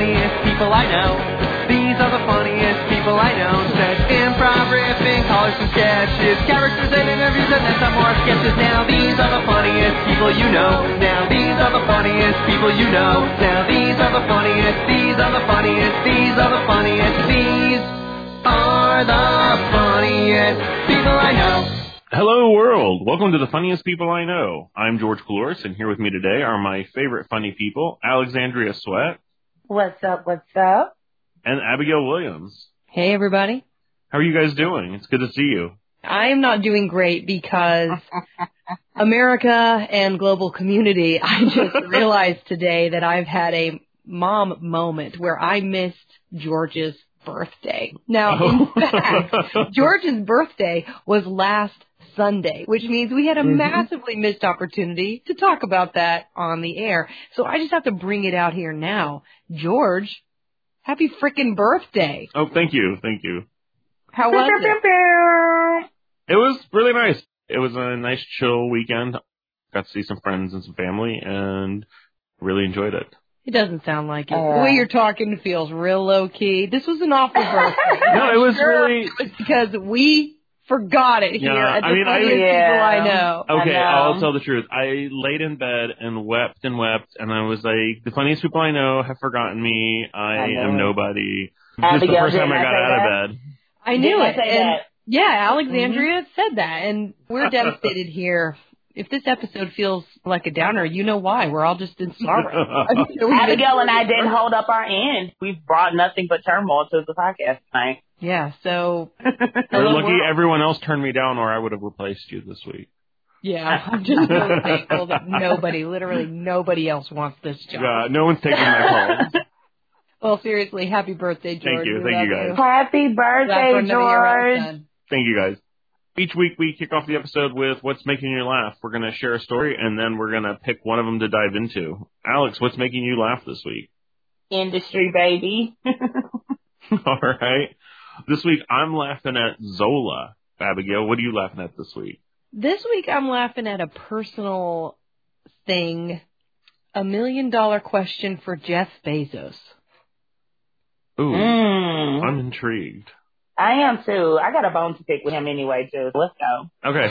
funniest people I know. These are the funniest people I know. Said improv, riffing, callers and sketches, characters and interviews, and then some more sketches. Now these are the funniest people you know. Now these are the funniest people you know. Now these are the funniest. These are the funniest. These are the funniest. These are the funniest people I know. Hello, world. Welcome to the funniest people I know. I'm George Cloris, and here with me today are my favorite funny people, Alexandria Sweat What's up? What's up? and Abigail Williams. Hey, everybody. How are you guys doing? It's good to see you. I am not doing great because America and global community, I just realized today that I've had a mom moment where I missed George's birthday. Now, in oh. fact, George's birthday was last Sunday, which means we had a massively missed opportunity to talk about that on the air. So I just have to bring it out here now. George, happy frickin' birthday. Oh, thank you. Thank you. How was it? It was really nice. It was a nice chill weekend. Got to see some friends and some family and really enjoyed it. It doesn't sound like it. Uh. the way you're talking feels real low key. This was an awful birthday. No, it was Sure, really it's because we forgot it here Yeah, at the I mean, I- funniest Yeah. people I know. Okay, I know. I'll tell the truth. I laid in bed and wept and wept, and I was like, the funniest people I know have forgotten me. I, I am it. nobody. This is the first time I I got out that? of bed. I knew Didn't I it. say and that? yeah, Alexandria mm-hmm. said that, and we're devastated here. If this episode feels like a downer, you know why. We're all just in sorrow. I mean, Abigail and I didn't hold up our end. We've brought nothing but turmoil to the podcast tonight. Yeah, so We're lucky world. everyone else turned me down, or I would have replaced you this week. yeah, I'm just so thankful that nobody, literally nobody else wants this job. Uh, no one's taking my calls. Well, seriously, happy birthday, George. Thank you, We thank you, love guys. Happy birthday, for another year well George. Thank you guys. Each week we kick off the episode with what's making you laugh. We're going to share a story and then we're going to pick one of them to dive into. Alex, what's making you laugh this week? Industry baby. All right. This week I'm laughing at Zola. Abigail, what are you laughing at this week? This week I'm laughing at a personal thing. A million dollar question for Jeff Bezos. Ooh, Mm. I'm intrigued. I am too. I got a bone to pick with him anyway, too. Let's go. Okay.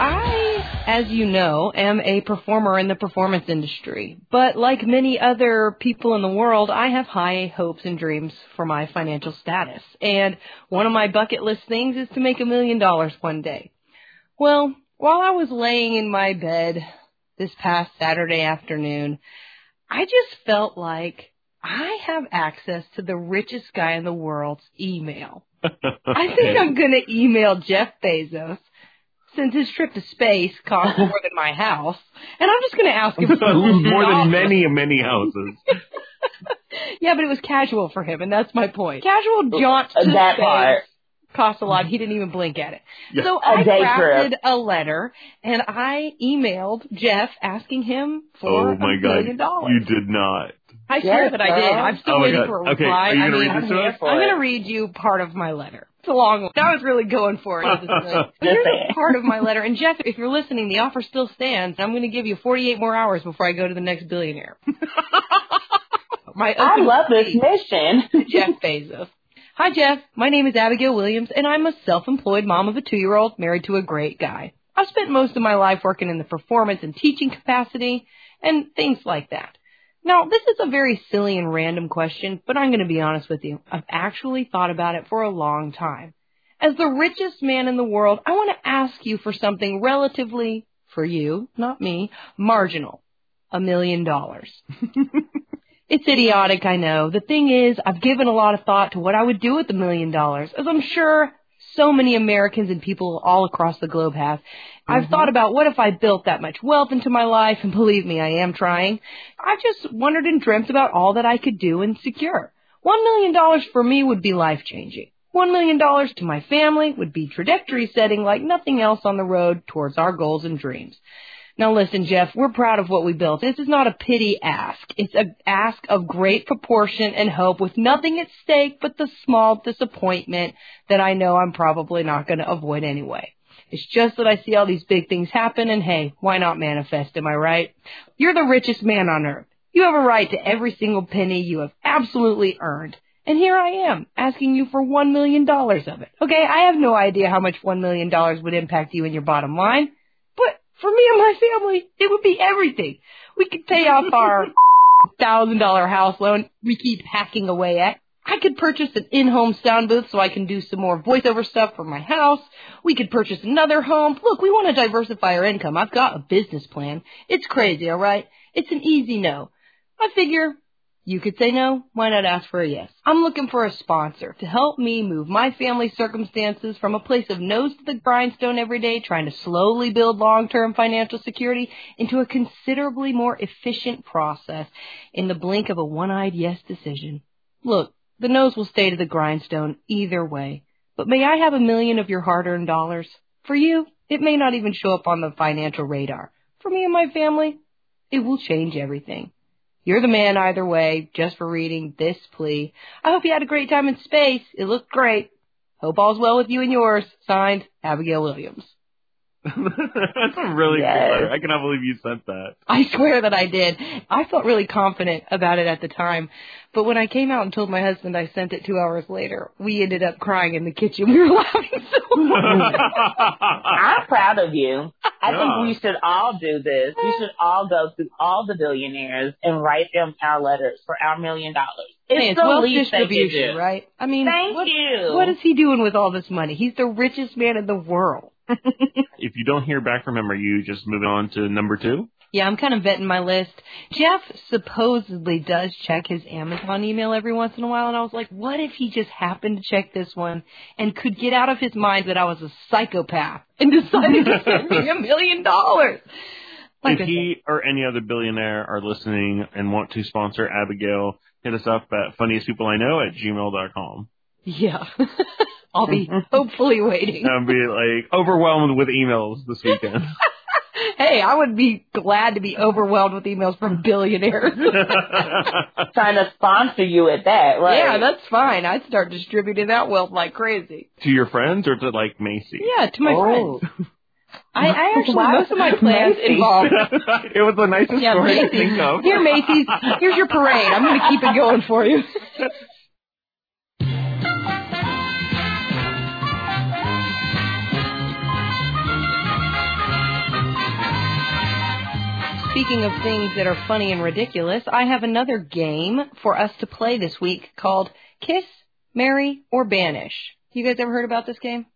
I, as you know, am a performer in the performance industry. But like many other people in the world, I have high hopes and dreams for my financial status. And one of my bucket list things is to make a million dollars one day. Well, while I was laying in my bed this past Saturday afternoon, I just felt like I have access to the richest guy in the world's email. I think I'm going to email Jeff Bezos since his trip to space cost more than my house, and I'm just going to ask him for More than many, many houses. Yeah, but it was casual for him, and that's my point. Casual jaunt to That space part. Cost a lot. Mm-hmm. He didn't even blink at it. Yeah. So A I day crafted trip. a letter, and I emailed Jeff asking him for Oh a my million god. dollars. You did not. I swear Yes, that I did. I'm still Oh waiting God. for a Okay, reply. are you I gonna mean, read this I'm, to us? I'm going to read you part of my letter. It's a long one. I was really going for it. at. But Here's a part of my letter. And Jeff, if you're listening, the offer still stands. I'm going to give you 48 more hours before I go to the next billionaire. my I open love this mission. Jeff Bezos. Hi, Jeff. My name is Abigail Williams, and I'm a self-employed mom of a two-year-old married to a great guy. I've spent most of my life working in the performance and teaching capacity and things like that. Now, this is a very silly and random question, but I'm going to be honest with you. I've actually thought about it for a long time. As the richest man in the world, I want to ask you for something relatively, for you, not me, marginal. A million dollars. It's idiotic, I know. The thing is, I've given a lot of thought to what I would do with the million dollars, as I'm sure so many Americans and people all across the globe have. I've mm-hmm. thought about what if I built that much wealth into my life, and believe me, I am trying. I've just wondered and dreamt about all that I could do and secure. One million dollars for me would be life changing. One million dollars to my family would be trajectory setting like nothing else on the road towards our goals and dreams. Now listen, Jeff, we're proud of what we built. This is not a pity ask. It's an ask of great proportion and hope with nothing at stake but the small disappointment that I know I'm probably not going to avoid anyway. It's just that I see all these big things happen and hey, why not manifest, am I right? You're the richest man on earth. You have a right to every single penny you have absolutely earned. And here I am, asking you for one million dollars of it. Okay, I have no idea how much one million dollars would impact you and your bottom line, for me and my family, it would be everything. We could pay off our thousand dollar house loan we keep hacking away at. I could purchase an in-home sound booth so I can do some more voiceover stuff for my house. We could purchase another home. Look, we want to diversify our income. I've got a business plan. It's crazy, alright? It's an easy no. I figure you could say no. Why not ask for a yes? I'm looking for a sponsor to help me move my family circumstances from a place of nose to the grindstone every day, trying to slowly build long-term financial security into a considerably more efficient process in the blink of a one-eyed yes decision. Look, the nose will stay to the grindstone either way. But may I have a million of your hard-earned dollars? For you, it may not even show up on the financial radar. For me and my family, it will change everything. You're the man either way, just for reading this plea. I hope you had a great time in space. It looked great. Hope all's well with you and yours. Signed, Abigail Williams. That's a really Yes. good letter. I cannot believe you sent that. I swear that I did. I felt really confident about it at the time. But when I came out and told my husband I sent it two hours later, we ended up crying in the kitchen. We were laughing so hard. I'm proud of you. I Yeah. think we should all do this. We should all go through all the billionaires and write them our letters for our million dollars. It's Hey, it's the wealth least they can distribution, do. right? I mean, Thank what, you. what is he doing with all this money? He's the richest man in the world. if you don't hear back from him, are you just moving on to number two? Yeah, I'm kind of vetting my list. Jeff supposedly does check his Amazon email every once in a while, and I was like, what if he just happened to check this one and could get out of his mind that I was a psychopath and decided to send me a million dollars? Like if he or any other billionaire are listening and want to sponsor Abigail, hit us up at funniestpeopleiknow at gmail.com. said, yeah. I'll be hopefully waiting. I'll be like overwhelmed with emails this weekend. Hey, I would be glad to be overwhelmed with emails from billionaires. Trying to sponsor you at that, right? Yeah, that's fine. I'd start distributing that wealth like crazy. to your friends or to like Macy? Yeah, to my Oh. friends. I, I actually Wow. most of my plans Macy. involve it was the nicest yeah, story to think of. Here, Macy's. Here's your parade. I'm going to keep it going for you. Speaking of things that are funny and ridiculous, I have another game for us to play this week called Kiss, Marry, or Banish. You guys ever heard about this game?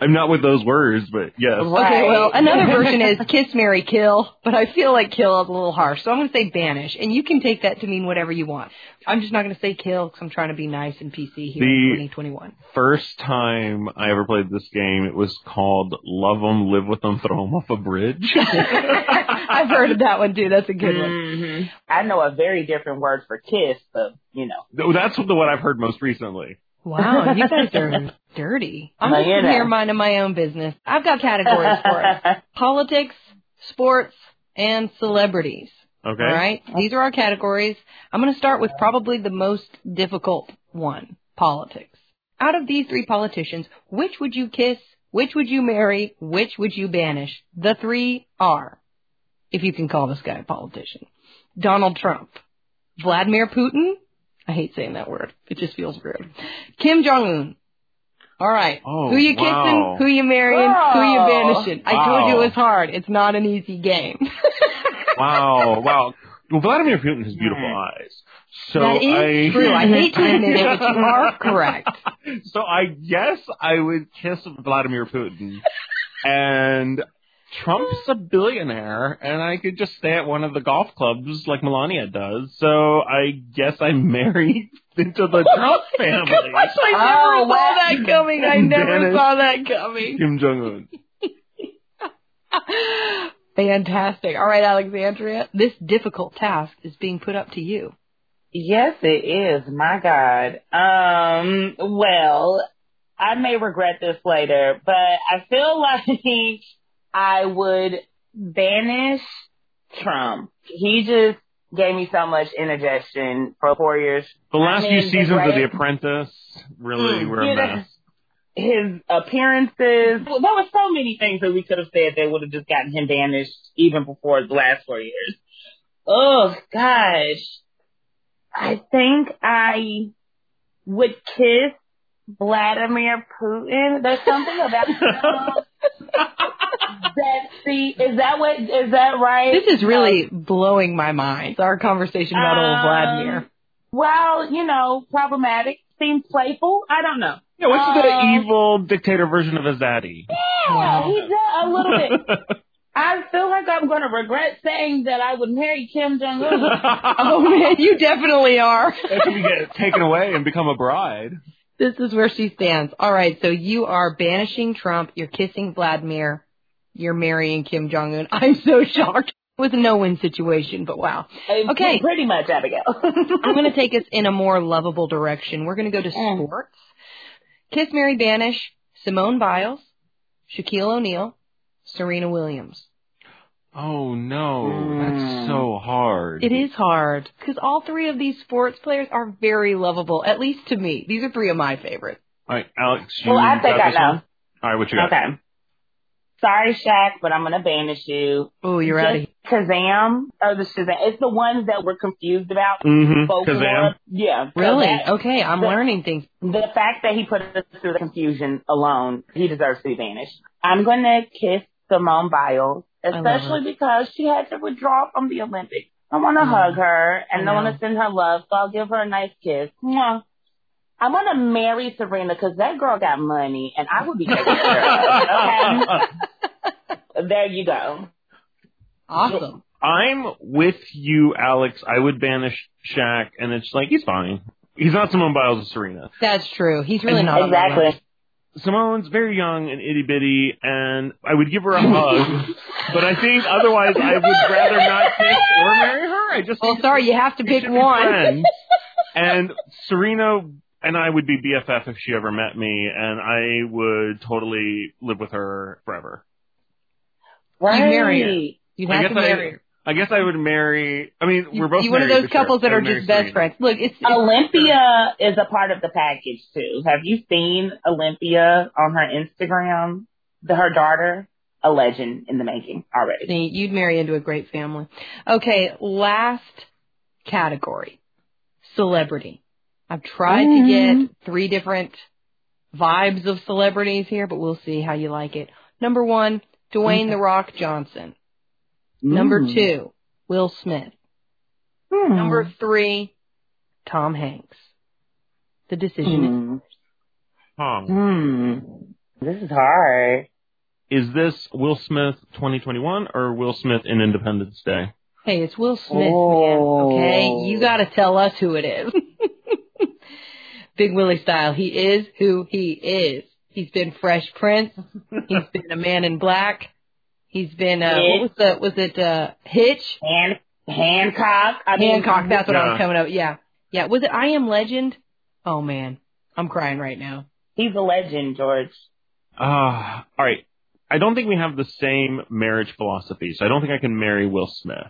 I'm not with those words, but yes. Right. Okay, well, another version is kiss, marry, kill, but I feel like kill is a little harsh, so I'm going to say banish, and you can take that to mean whatever you want. I'm just not going to say kill because I'm trying to be nice and PC here The- in 2021. First time I ever played this game, it was called Love 'em, Live with 'em, Throw 'em off a bridge. I've heard of that one too. That's a good one. hmm I know a very different word for kiss, but you know. That's the one I've heard most recently. Wow, you guys are dirty. I'm Well, just you know. here minding my own business. I've got categories for us: politics, sports, and celebrities. Okay. All right. These are our categories. I'm going to start with probably the most difficult one, politics. Out of these three politicians, which would you kiss? Which would you marry? Which would you banish? The three are, if you can call this guy a politician, Donald Trump, Vladimir Putin. I hate saying that word. It just feels weird. Kim Jong Un. All right. Oh, who you kissing? wow. Who you marrying? Who you banishing? I told you Wow. it was hard. It's not an easy game. Wow, wow. Well, Vladimir Putin has beautiful hmm. eyes. So that is I, true. I hate to admit it, but you are correct. So I guess I would kiss Vladimir Putin. And Trump's a billionaire, and I could just stay at one of the golf clubs like Melania does. So I guess I'm married into the Trump family. Gosh, I never Oh, saw wow. that coming. I never Dennis. saw that coming. Kim Jong Un. Fantastic. All right, Alexandria. This difficult task is being put up to you. Yes, it is. My God. Um, well, I may regret this later, but I feel like I would banish Trump. He just gave me so much indigestion for four years. The last I few seasons right? of The Apprentice really Mm, were a you know, mess. his appearances. Well, there were so many things that we could have said that would have just gotten him banished even before the last four years. Oh gosh. I think I would kiss Vladimir Putin. There's something about that. See, is that what? Is that right? This is really blowing my mind. Our conversation about old Um, Vladimir. Well, you know, problematic. Seems playful. I don't know. Yeah, what's the Um, evil dictator version of a zaddy? Yeah, he did a little bit. I feel like I'm going to regret saying that I would marry Kim Jong Un. Oh man, you definitely are. After you get taken away and become a bride. This is where she stands. All right, so you are banishing Trump. You're kissing Vladimir. You're marrying Kim Jong Un. I'm so shocked. It was a no-win situation, but wow. Okay. pretty much, Abigail. I'm going to take us in a more lovable direction. We're going to go to Mm. sports. Kiss, Marry, banish Simone Biles, Shaquille O'Neal, Serena Williams. Oh no, Mm. that's so hard. It is hard because all three of these sports players are very lovable, at least to me. These are three of my favorites. All right, Alex. You well, I think got I this one? know. All right, what you got? Okay. Sorry, Shaq, but I'm going to banish you. Oh, you're out of Just Kazaam, or the Shazam. It's the ones that we're confused about. Mm-hmm. Kazaam. Yeah. Really? that- Okay, I'm the- learning things. the fact that he put us through the confusion alone, he deserves to be banished. I'm going to kiss Simone Biles, love especially because she had to withdraw from the Olympics. I want to I know. hug her and I I, want to send her love, so I'll give her a nice kiss. Mwah. I want to marry Serena because that girl got money and I would be taking care her. Okay? there you go. Awesome. I'm with you, Alex. I would banish Shaq, and it's like he's fine. He's not Simone Biles or Serena. That's true. He's really not on my. Exactly. Simone's very young and itty bitty, and I would give her a hug. but I think otherwise, I would rather not kiss or marry her. I just Well, sorry, you have to pick one. friends. and Serena and I would be BFF if she ever met me, and I would totally live with her forever. Right. marry her. You'd I have guess to marry I- her. I guess I would marry. I mean, we're both you one of those for sure. couples that are would marry just best Serena. friends. Look, it's, it's Olympia is a part of the package too. Have you seen Olympia on her Instagram? The, her daughter, a legend in the making already. See, you'd marry into a great family. Okay, last category. Celebrity. I've tried to Mhm. get three different vibes of celebrities here, but we'll see how you like it. Number one, Dwayne Okay. The Rock Johnson. Number Mm. two, Will Smith. Hmm. Number three, Tom Hanks. The decision is Hmm. Huh. Hmm. This is hard. Is this Will Smith 2021 or Will Smith in Independence Day? Hey, it's Will Smith, Oh. man. Okay, you got to tell us who it is. Big Willie style. He is who he is. He's been Fresh Prince. He's been a Man in Black. He's been uh, what was the was it uh Hitch? Han- Hancock. I mean, Hancock. That's what I was Yeah. coming up. Yeah, yeah. Was it I Am Legend? Oh man, I'm crying right now. He's a legend, George. Ah, all right. I don't think we have the same marriage philosophy, so I don't think I can marry Will Smith.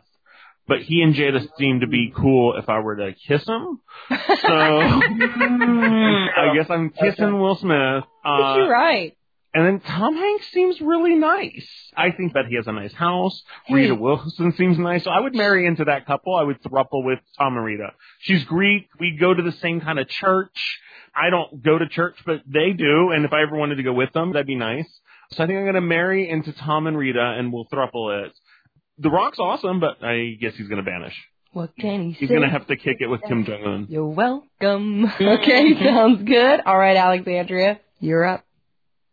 But he and Jada seem to be cool if I were to kiss him. So I guess I'm kissing Will Smith. Uh, You're right. And then Tom Hanks seems really nice. I think that he has a nice house. Rita Wilson seems nice. So I would marry into that couple. I would thruple with Tom and Rita. She's Greek. We go to the same kind of church. I don't go to church, but they do. And if I ever wanted to go with them, that'd be nice. So I think I'm going to marry into Tom and Rita and we'll thruple it. The Rock's awesome, but I guess he's going to banish. What can he He's say? to have to kick it with Kim Jong Un. You're welcome. okay, sounds good. All right, Alexandria, you're up.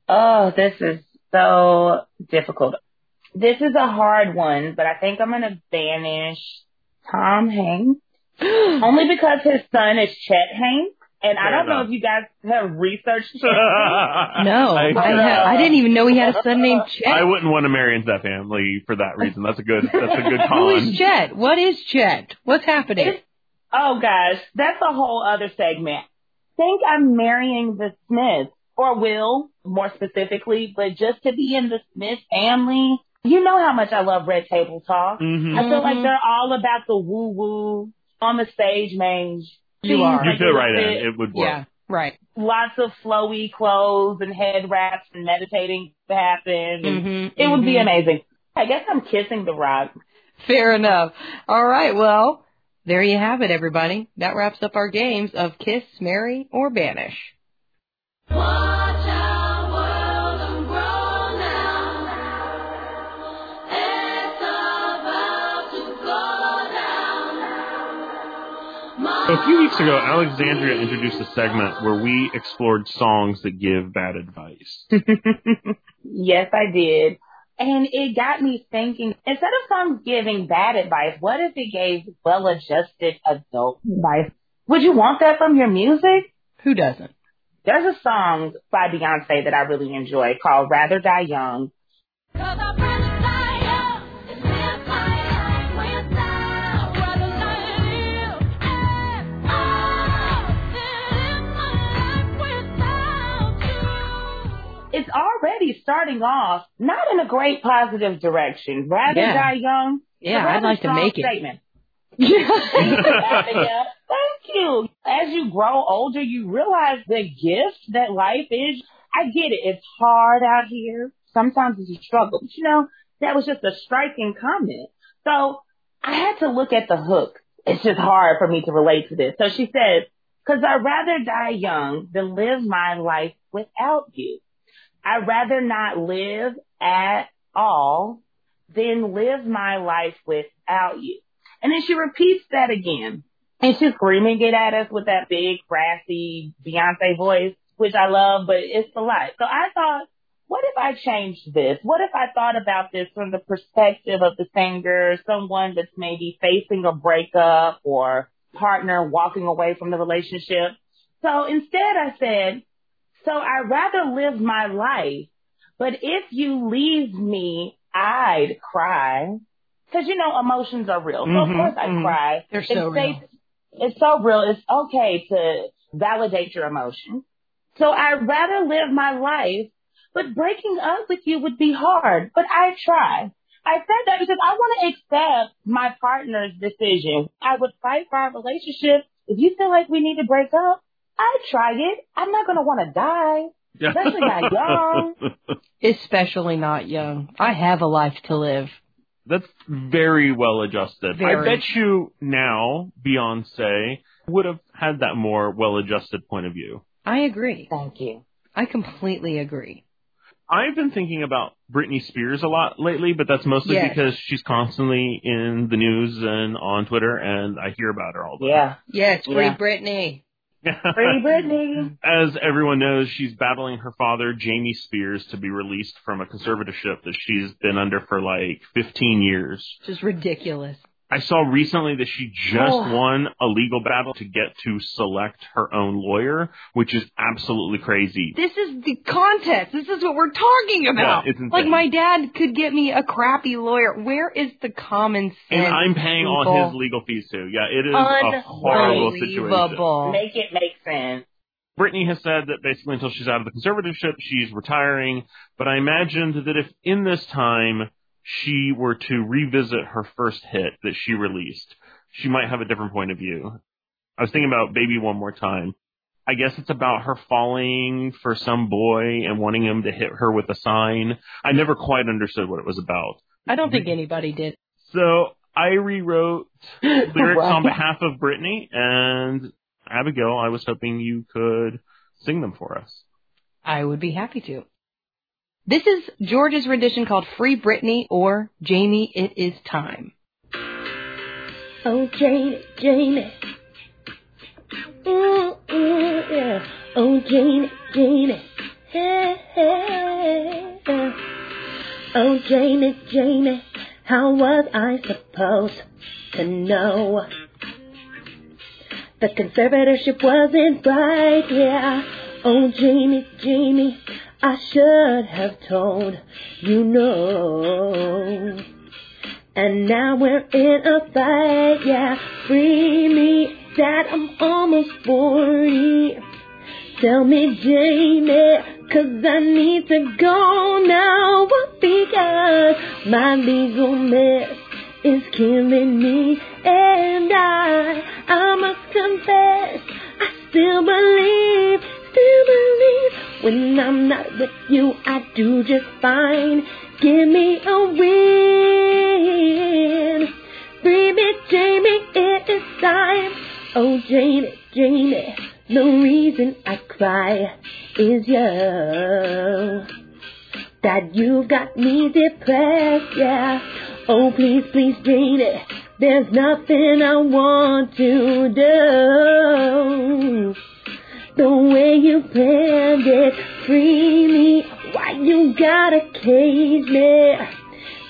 Oh, this is so difficult. This is a hard one, but I think I'm going to banish Tom Hanks. Only because his son is Chet Hanks. And I don't know if you guys have researched Chet. No, I, I, ha- I didn't even know he had a son named Chet. I wouldn't want to marry into that family for that reason. That's a good. That's a good Who is. Chet? What is Chet? What's happening? It's- oh gosh, that's a whole other segment. Think I'm marrying the Smith or Will more specifically, but just to be in the Smith family. You know how much I love Red Table Talk. hmm I feel like Mhm. they're all about the woo woo on the stage mange. You are. You like fit it right fit. in. It would work. Yeah. Right. Lots of flowy clothes and head wraps and meditating to happen. And Mhm, It would be mhm. amazing. I guess I'm kissing the rock. Fair enough. All right. Well, there you have it, everybody. That wraps up our games of Kiss, Marry, or Banish. A few weeks ago, Alexandria introduced a segment where we explored songs that give bad advice. Yes, I did. And it got me thinking, instead of songs giving bad advice, what if it gave well-adjusted adult advice? Would you want that from your music? Who doesn't? There's a song by Beyonce that I really enjoy called Rather Die Young. It's already starting off not in a great positive direction. Rather Yeah. Die Young. Yeah, I'd like to make it. Statement. Yeah, Thank you. As you grow older, you realize the gift that life is. I get it. It's hard out here. Sometimes it's a struggle. But you know, that was just a striking comment. So I had to look at the hook. It's just hard for me to relate to this. So she says, cause I'd rather die young than live my life without you. I'd rather not live at all than live my life without you. And then she repeats that again. And she's screaming it at us with that big, brassy Beyonce voice, which I love, but it's a lot. So I thought, what if I changed this? What if I thought about this from the perspective of the singer, someone that's maybe facing a breakup or partner walking away from the relationship? So instead I said, so I'd rather live my life, but if you leave me, I'd cry. Cause you know, emotions are real. So of Mhm, course I mhm. cry. They're It's so safe- real. It's so real. It's okay to validate your emotions. So I'd rather live my life, but breaking up with you would be hard, but I try. I said that because I want to accept my partner's decision. I would fight for our relationship. If you feel like we need to break up, I'd try it. I'm not going to want to die. Especially not young. Especially not young. I have a life to live. That's very well adjusted. I bet you now Beyonce would have had that more well adjusted point of view. I agree. Thank you. I completely agree. I've been thinking about Britney Spears a lot lately, but that's mostly Yes. because she's constantly in the news and on Twitter, and I hear about her all the time. Yeah. Yes, free Yeah. Britney. time. Free Britney. As everyone knows, she's battling her father, Jamie Spears, to be released from a conservatorship that she's been under for like 15 years. Just ridiculous. I saw recently that she just Oh. won a legal battle to get to select her own lawyer, which is absolutely crazy. This is the context. This is what we're talking about. Yeah, it's insane. like my dad could get me a crappy lawyer. Where is the common sense? And I'm paying all his legal fees too. Yeah, it is a horrible situation. Unbelievable. Make it make sense. Britney has said that basically until she's out of the conservatorship, she's retiring. But I imagined that if in this time she were to revisit her first hit that she released, she might have a different point of view. I was thinking about Baby One More Time. I guess it's about her falling for some boy and wanting him to hit her with a sign. I never quite understood what it was about. I don't think anybody did. So I rewrote lyrics on behalf of Britney and Abigail. I was hoping you could sing them for us. I would be happy to. This is George's rendition called Free Britney or Jamie, It Is Time. Oh, Jamie, Jamie. Ooh, ooh, yeah. Oh, Jamie, Jamie. Hey, hey, yeah. Oh, Jamie, Jamie. How was I supposed to know? The conservatorship wasn't right, yeah. Oh, Jamie, Janie. I should have told you no. And now we're in a fight, yeah. Free me, Dad, I'm almost 40. Tell me, Jamie, cause I need to go now. Because my legal mess is killing me. And I, I must confess, I still believe, still believe. When I'm not with you, I do just fine. Give me a win. Bring me, Jamie, it is time. Oh, Jamie, Jamie, the reason I cry is you. That you got me depressed, yeah. Oh, please, please, Jamie, there's nothing I want to do. The way you planned it, free me. Why you gotta cage me?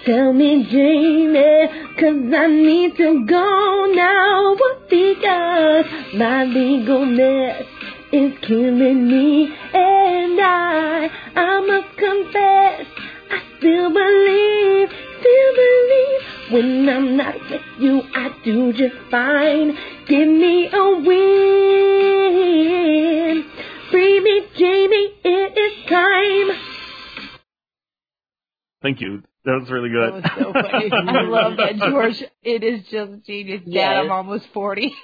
Tell me, Jamie, cause I need to go now. Because my legal mess is killing me, and I, I must confess, I still believe, still believe. When I'm not with you, I do just fine. Give me a win. Free me, Jamie, it is time. Thank you. That was really good. That was so funny. I love that, George. It is just genius. Dad, Yes. I'm almost 40.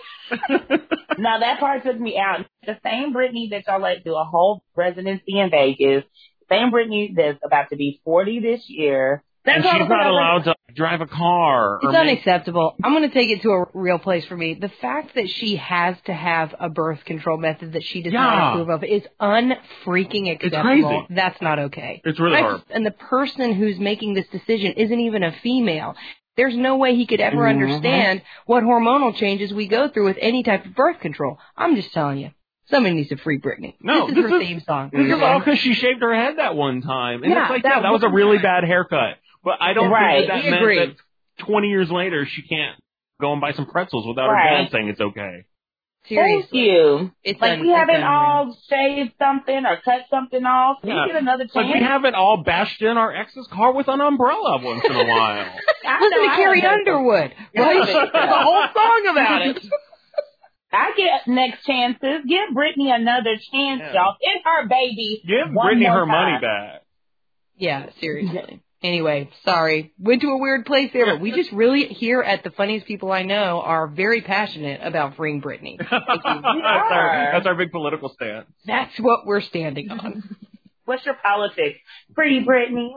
Now that part took me out. The same Britney that y'all let do a whole residency in Vegas, same Britney that's about to be 40 this year. That's and she's not allowed to drive a car. It's or make- unacceptable. I'm going to take it to a real place for me. The fact that she has to have a birth control method that she does Yeah. not approve of is unfreaking acceptable. crazy. That's not okay. It's really Right? hard. And the person who's making this decision isn't even a female. There's no way he could ever Mhm. understand what hormonal changes we go through with any type of birth control. I'm just telling you. Somebody needs to free Britney. No, this is this her is- theme song. This is all because she shaved her head that one time. And Yeah, it's like, that yeah, that was a really bad haircut. But I don't Right, think that, we that meant agree. that 20 years later she can't go and buy some pretzels without her Right. dad saying it's okay. Thank Seriously. you. It's Like un- we haven't unreal. all shaved something or cut something off. Yeah. We get another chance. Like we haven't all bashed in our ex's car with an umbrella once in a while. I Listen know to I Carrie have- Underwood. There's a whole song about it. I get next chances. Give Britney another chance, Yeah. y'all. It's her baby. Give One Britney more her money back. Yeah, seriously. Anyway, sorry. Went to a weird place there, but we just really here at the funniest people I know are very passionate about freeing Britney. that's, our, that's our big political stance. That's what we're standing on. What's your politics? Pretty Britney.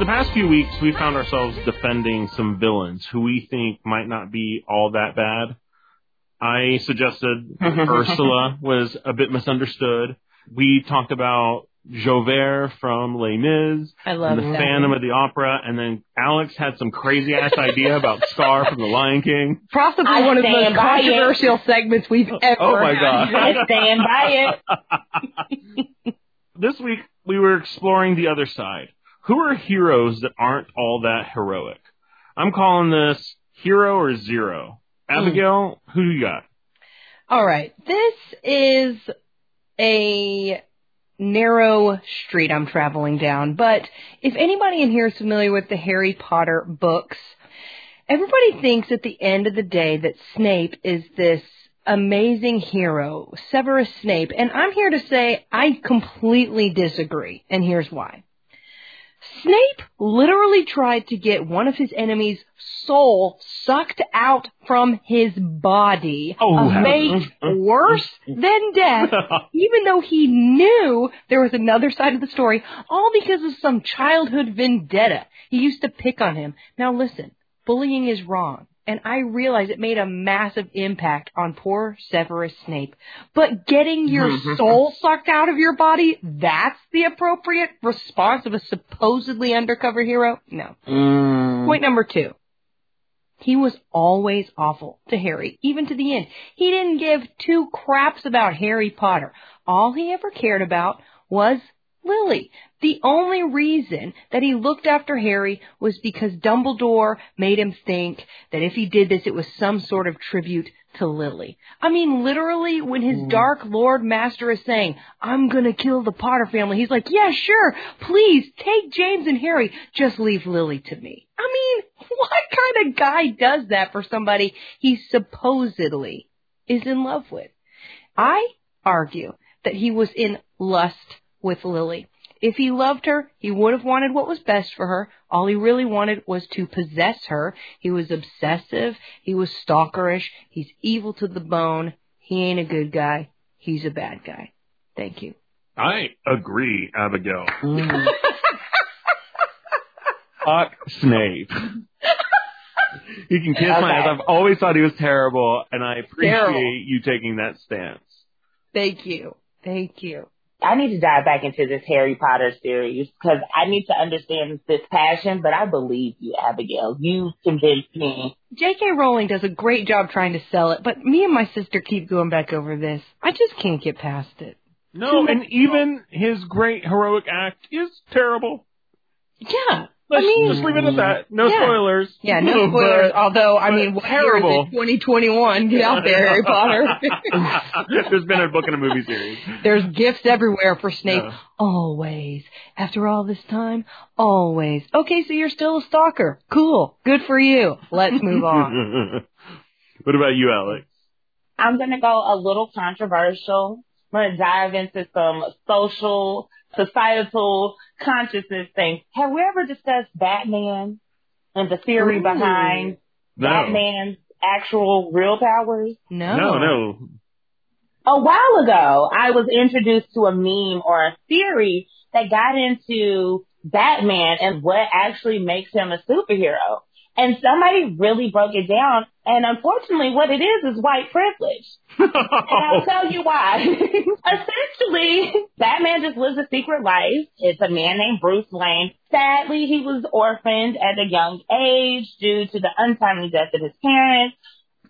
The. The past few weeks, we found ourselves defending some villains who we think might not be all that bad. I suggested Ursula was a bit misunderstood. We talked about Javert from Les Mis I love and the that. Phantom of the Opera, and then Alex had some crazy ass idea about Scar from The Lion King. Possibly I one of the most by it. controversial segments we've oh ever Oh my had. God. I stand by it. This week, we were exploring the other side. Who are heroes that aren't all that heroic? I'm calling this hero or zero. Hmm. Abigail, who do you got? All right. This is a narrow street I'm traveling down, but if anybody in here is familiar with the Harry Potter books, everybody thinks at the end of the day that Snape is this amazing hero, Severus Snape, and I'm here to say I completely disagree, and here's why. Snape literally tried to get one of his enemies' soul sucked out from his body, Oh, uh, a fate worse than death, even though he knew there was another side of the story, all because of some childhood vendetta. He used to pick on him. Now listen, bullying is wrong. And I realize it made a massive impact on poor Severus Snape. But getting your mm-hmm. soul sucked out of your body, that's the appropriate response of a supposedly undercover hero? No. Mm. Point number two. He was always awful to Harry, even to the end. He didn't give two craps about Harry Potter. All he ever cared about was Lily. The only reason that he looked after Harry was because Dumbledore made him think that if he did this, it was some sort of tribute to Lily. I mean, literally, when his hmm. Dark Lord Master is saying, I'm gonna kill the Potter family, he's like, yeah, sure, please, take James and Harry, just leave Lily to me. I mean, what kind of guy does that for somebody he supposedly is in love with? I argue that he was in lust with Lily. If he loved her, he would have wanted what was best for her. All he really wanted was to possess her. He was obsessive. He was stalkerish. He's evil to the bone. He ain't a good guy. He's a bad guy. Thank you. I agree, Abigail. Mm. Fuck Snape. He can kiss my ass. I've always thought he was terrible, and I appreciate Terrible. you taking that stance. Thank you. Thank you. I need to dive back into this Harry Potter series because I need to understand this passion, but I believe you, Abigail. You convinced me. J.K. Rowling does a great job trying to sell it, but me and my sister keep going back over this. I just can't get past it. No, and even his great heroic act is terrible. Yeah. Let's I mean, just leave it at that. No Yeah. spoilers. yeah, no spoilers. But- although, I mean, what terrible. year is it? 2021. Get out there, Harry Potter. There's been a book and a movie series. There's gifts everywhere for Snape. Yeah. Always. After all this time, always. Okay, so you're still a stalker. Cool. Good for you. Let's move on. what about you, Alex? I'm going to go a little controversial. I'm going to dive into some social, societal consciousness thing. Have we ever discussed Batman and the theory Ooh. behind No. Batman's actual real powers? No. No, no. a while ago, I was introduced to a meme or a theory that got into Batman and what actually makes him a superhero. And somebody really broke it down. And unfortunately, what it is is white privilege. And I'll tell you why. Essentially, Batman just lives a secret life. It's a man named Bruce Wayne. Sadly, he was orphaned at a young age due to the untimely death of his parents.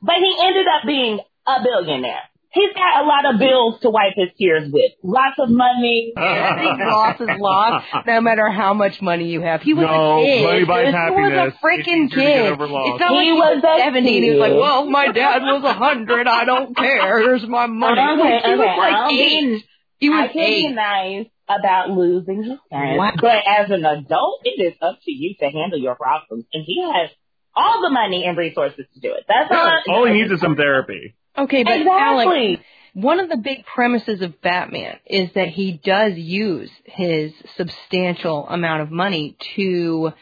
But he ended up being a billionaire. He's got a lot of bills to wipe his tears with. Lots of money. loss is loss, no matter how much money you have. He was No, a kid. money buys he happiness. was a freaking It's easier to get kid. It's not like He he was, was a 70 he was like, well, my dad was a hundred. I don't care. Here's my money. Okay, Like, he okay, was like I'll eight. be- He I was can be eight. nice about losing his parents, Wow. but as an adult, it is up to you to handle your problems. And he has all the money and resources to do it. That's all. All he needs is some therapy. Okay, but Alex, Exactly. one of the big premises of Batman is that he does use his substantial amount of money to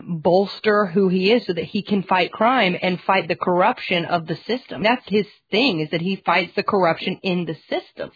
bolster who he is so that he can fight crime and fight the corruption of the system. That's his thing is that he fights the corruption in the system.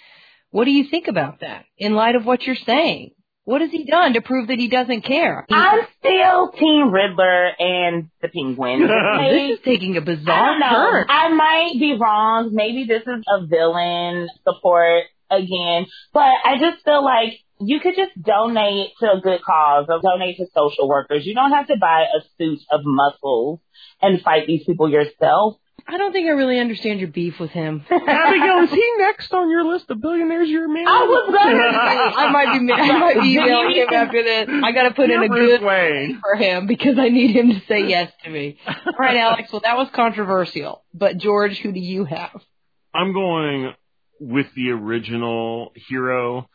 What do you think about that in light of what you're saying? What has he done to prove that he doesn't care? I'm still Team Riddler and the Penguin. this is taking a bizarre know. turn. I might be wrong. Maybe this is a villain support again, but I just feel like you could just donate to a good cause or donate to social workers. You don't have to buy a suit of muscles and fight these people yourself. I don't think I really understand your beef with him. Abigail, is he next on your list of billionaires you're married? I was gonna I might be I might be emailing him after this. I got to put in You're a good Wayne. for him because I need him to say yes to me. All right, Alex. Well, that was controversial. But George, who do you have? I'm going with the original hero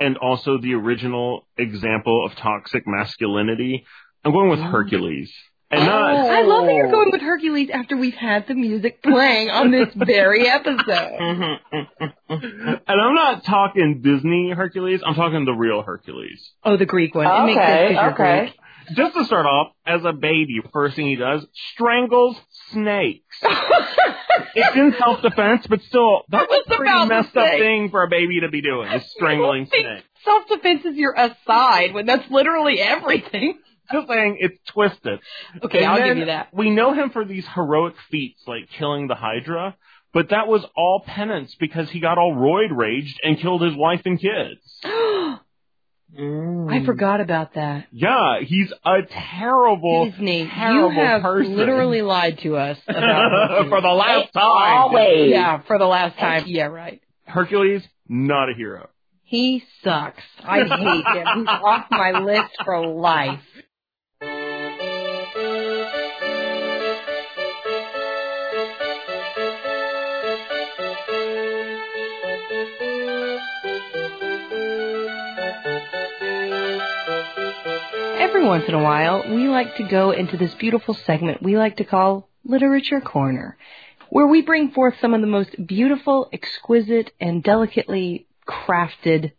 and also the original example of toxic masculinity. I'm going with mm. Hercules. And not I love that you're going with Hercules after we've had the music playing on this very episode. Mm-hmm. and I'm not talking Disney Hercules, I'm talking the real Hercules. Oh, the Greek one. It makes sense Okay, 'cause you're okay. Greek. Just to start off, as a baby, first thing he does, strangles snakes. it's in self defense, but still, that was a pretty messed up thing for a baby to be doing, is strangling snakes. Self defense is your aside when that's literally everything. Just saying, it's twisted. Okay, And I'll give you that. We know him for these heroic feats like killing the Hydra, but that was all penance because he got all roid raged and killed his wife and kids. Mm. I forgot about that. Yeah, he's a terrible, Disney, you have person. literally lied to us about for the last time. Always. Yeah, for the last time. Yeah, right. Hercules, not a hero. He sucks. I hate him. He's off my list for life. Every once in a while, we like to go into this beautiful segment we like to call Literature Corner, where we bring forth some of the most beautiful, exquisite, and delicately crafted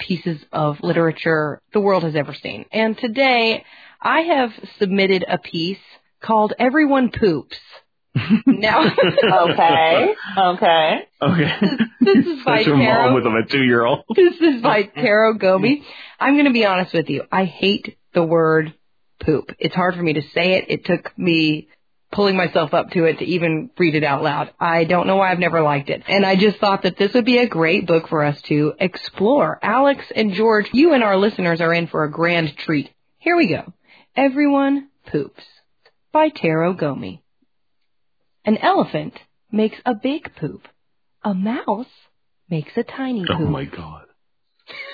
pieces of literature the world has ever seen. And today, I have submitted a piece called Everyone Poops. Now, Okay. Okay. Okay. this is by Such a Taro. mom with a two-year-old. This is by Taro Gomi. I'm going to be honest with you. I hate the word poop. It's hard for me to say it. It took me pulling myself up to it to even read it out loud. I don't know why I've never liked it. And I just thought that this would be a great book for us to explore. Alex and George, you and our listeners are in for a grand treat. Here we go. Everyone Poops by Taro Gomi. An elephant makes a big poop. A mouse makes a tiny oh poop. Oh my god.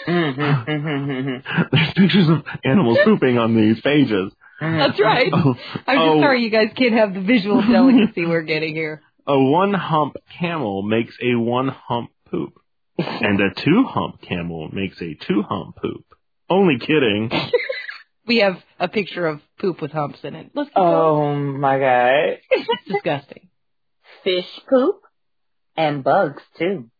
Mm-hmm, ah. mm-hmm. There's pictures of animals pooping on these pages. Mm. That's right. Oh, I'm just oh, sorry you guys can't have the visual delicacy we're getting here. A one hump camel makes a one hump poop. And a two hump camel makes a two hump poop. Only kidding. We have a picture of poop with humps in it. Let's keep going. Oh my god. It's disgusting. Fish poop and bugs too.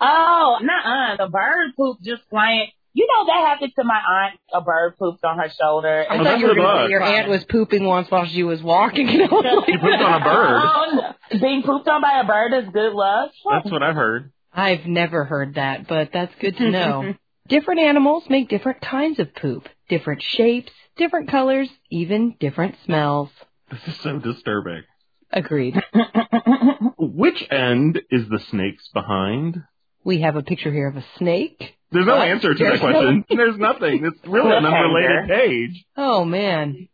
Oh, nuh-uh. The bird poop just flying. You know that happened to my aunt. A bird pooped on her shoulder. I Oh, thought you were going to say your aunt was pooping once while she was walking. And I was She pooped on a bird. Oh, no. Being pooped on by a bird is good luck. That's what I've heard. I've never heard that, but that's good to know. different animals make different kinds of poop, different shapes, different colors, even different smells. This is so disturbing. Agreed. Which end is the snake's behind? We have a picture here of a snake. There's no What? answer to that question. There's nothing. It's really an unrelated page. Oh man.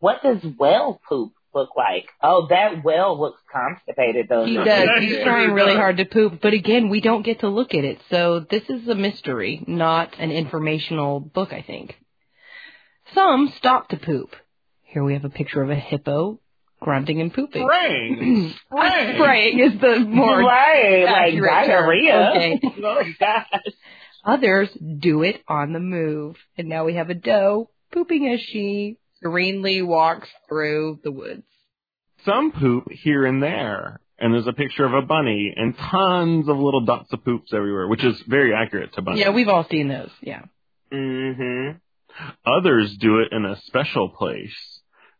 what does whale poop look like? Oh, that whale looks constipated though. He doesn't He's trying really hard to poop, but again, we don't get to look at it. So this is a mystery, not an informational book, I think. Some stop to poop. Here we have a picture of a hippo grunting and pooping. Spraying. Spraying. Spraying is the more right, like diarrhea. Okay. Oh gosh. Others do it on the move. And now we have a doe pooping as she serenely walks through the woods. Some poop here and there. And there's a picture of a bunny and tons of little dots of poops everywhere, which is very accurate to bunnies. Yeah, we've all seen those. Yeah. Mm-hmm. Others do it in a special place.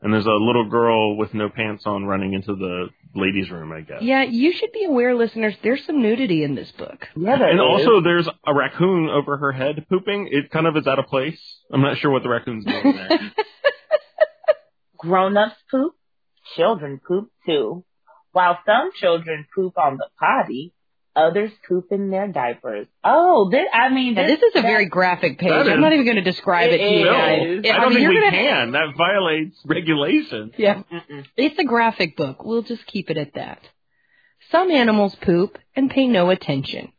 And there's a little girl with no pants on running into the ladies' room, I guess. Yeah, you should be aware, listeners, there's some nudity in this book. Yeah, there And is. also, there's a raccoon over her head pooping. It kind of is out of place. I'm not sure what the raccoon's doing there. grown-ups poop, children poop too. While some children poop on the potty, others poop in their diapers. Oh, this, I mean, Now, this is a very graphic page. That I'm not even going to describe it, It to you guys. is. Yeah, I don't mean, think we gonna- can. That violates regulations. Yeah, Mm-mm. it's a graphic book. We'll just keep it at that. Some animals poop and pay no attention.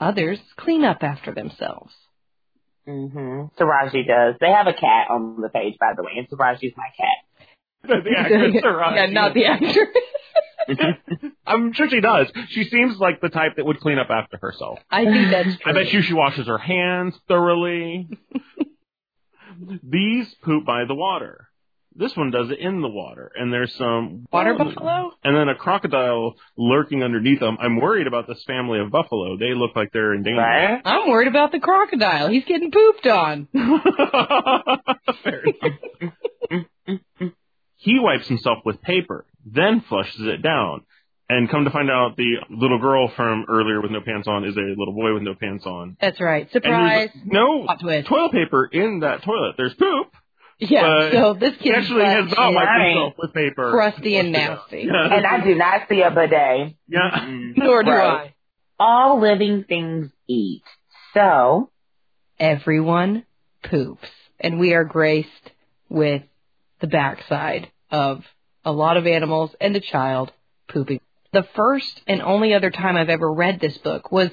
Others clean up after themselves. Mm-hmm. Taraji does. They have a cat on the page, by the way, and Taraji's my cat. the actress Taraji. yeah, not the actor. I'm sure she does. She seems like the type that would clean up after herself. I think that's I bet you she washes her hands thoroughly. These poop by the water. This one does it in the water, and there's some Water buffalo? and then a crocodile lurking underneath them. I'm worried about this family of buffalo. They look like they're in danger. Right? I'm worried about the crocodile. He's getting pooped on. Fair enough. He wipes himself with paper, then flushes it down. And come to find out, the little girl from earlier with no pants on is a little boy with no pants on. That's right. Surprise. no twist. toilet paper in that toilet. There's poop. Yeah. but so this kid actually has not wiped Right. himself with paper. crusty and Flushed it out. nasty. Yeah. And I do not see a bidet. yeah. Nor do Right. All living things eat. So, everyone poops. And we are graced with the backside of a lot of animals and a child pooping. The first and only other time I've ever read this book was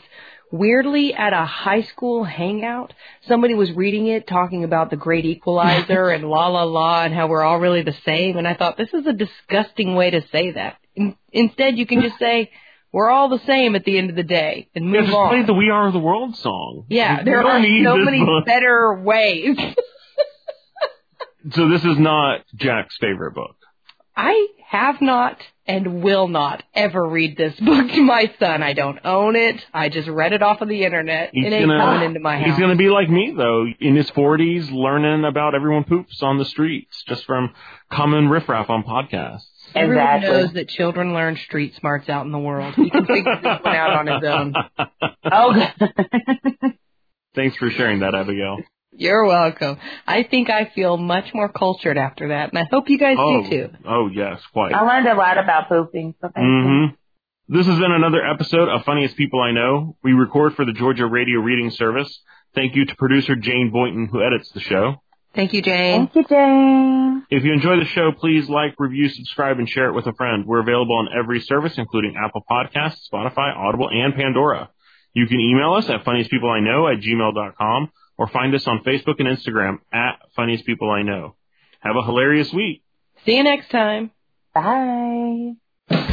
weirdly at a high school hangout. Somebody was reading it, talking about the great equalizer and la la la and how we're all really the same. And I thought, this is a disgusting way to say that. In- instead, you can just say, we're all the same at the end of the day and Yeah, move just on. play the We Are the World song. Yeah, there are so many book. better ways. So this is not Jack's favorite book. I have not and will not ever read this book to my son. I don't own it. I just read it off of the internet. He's it ain't gonna- coming into my house. He's going to be like me though, in his 40s, learning about everyone poops on the streets just from common riffraff on podcasts. Everyone Exactly. knows that children learn street smarts out in the world. He can figure this one out on his own. Oh, Thanks for sharing that, Abigail. You're welcome. I think I feel much more cultured after that, and I hope you guys Oh, do too. oh yes, quite. I learned a lot about pooping. So thank you. hmm This has been another episode of Funniest People I Know. We record for the Georgia Radio Reading Service. Thank you to producer Jane Boynton who edits the show. Thank you, Jane. Thank you, Jane. If you enjoy the show, please like, review, subscribe, and share it with a friend. We're available on every service, including Apple Podcasts, Spotify, Audible, and Pandora. You can email us at funniestpeopleiknow at gmail.com or find us on Facebook and Instagram at funniest people I know. Have a hilarious week. See you next time. Bye.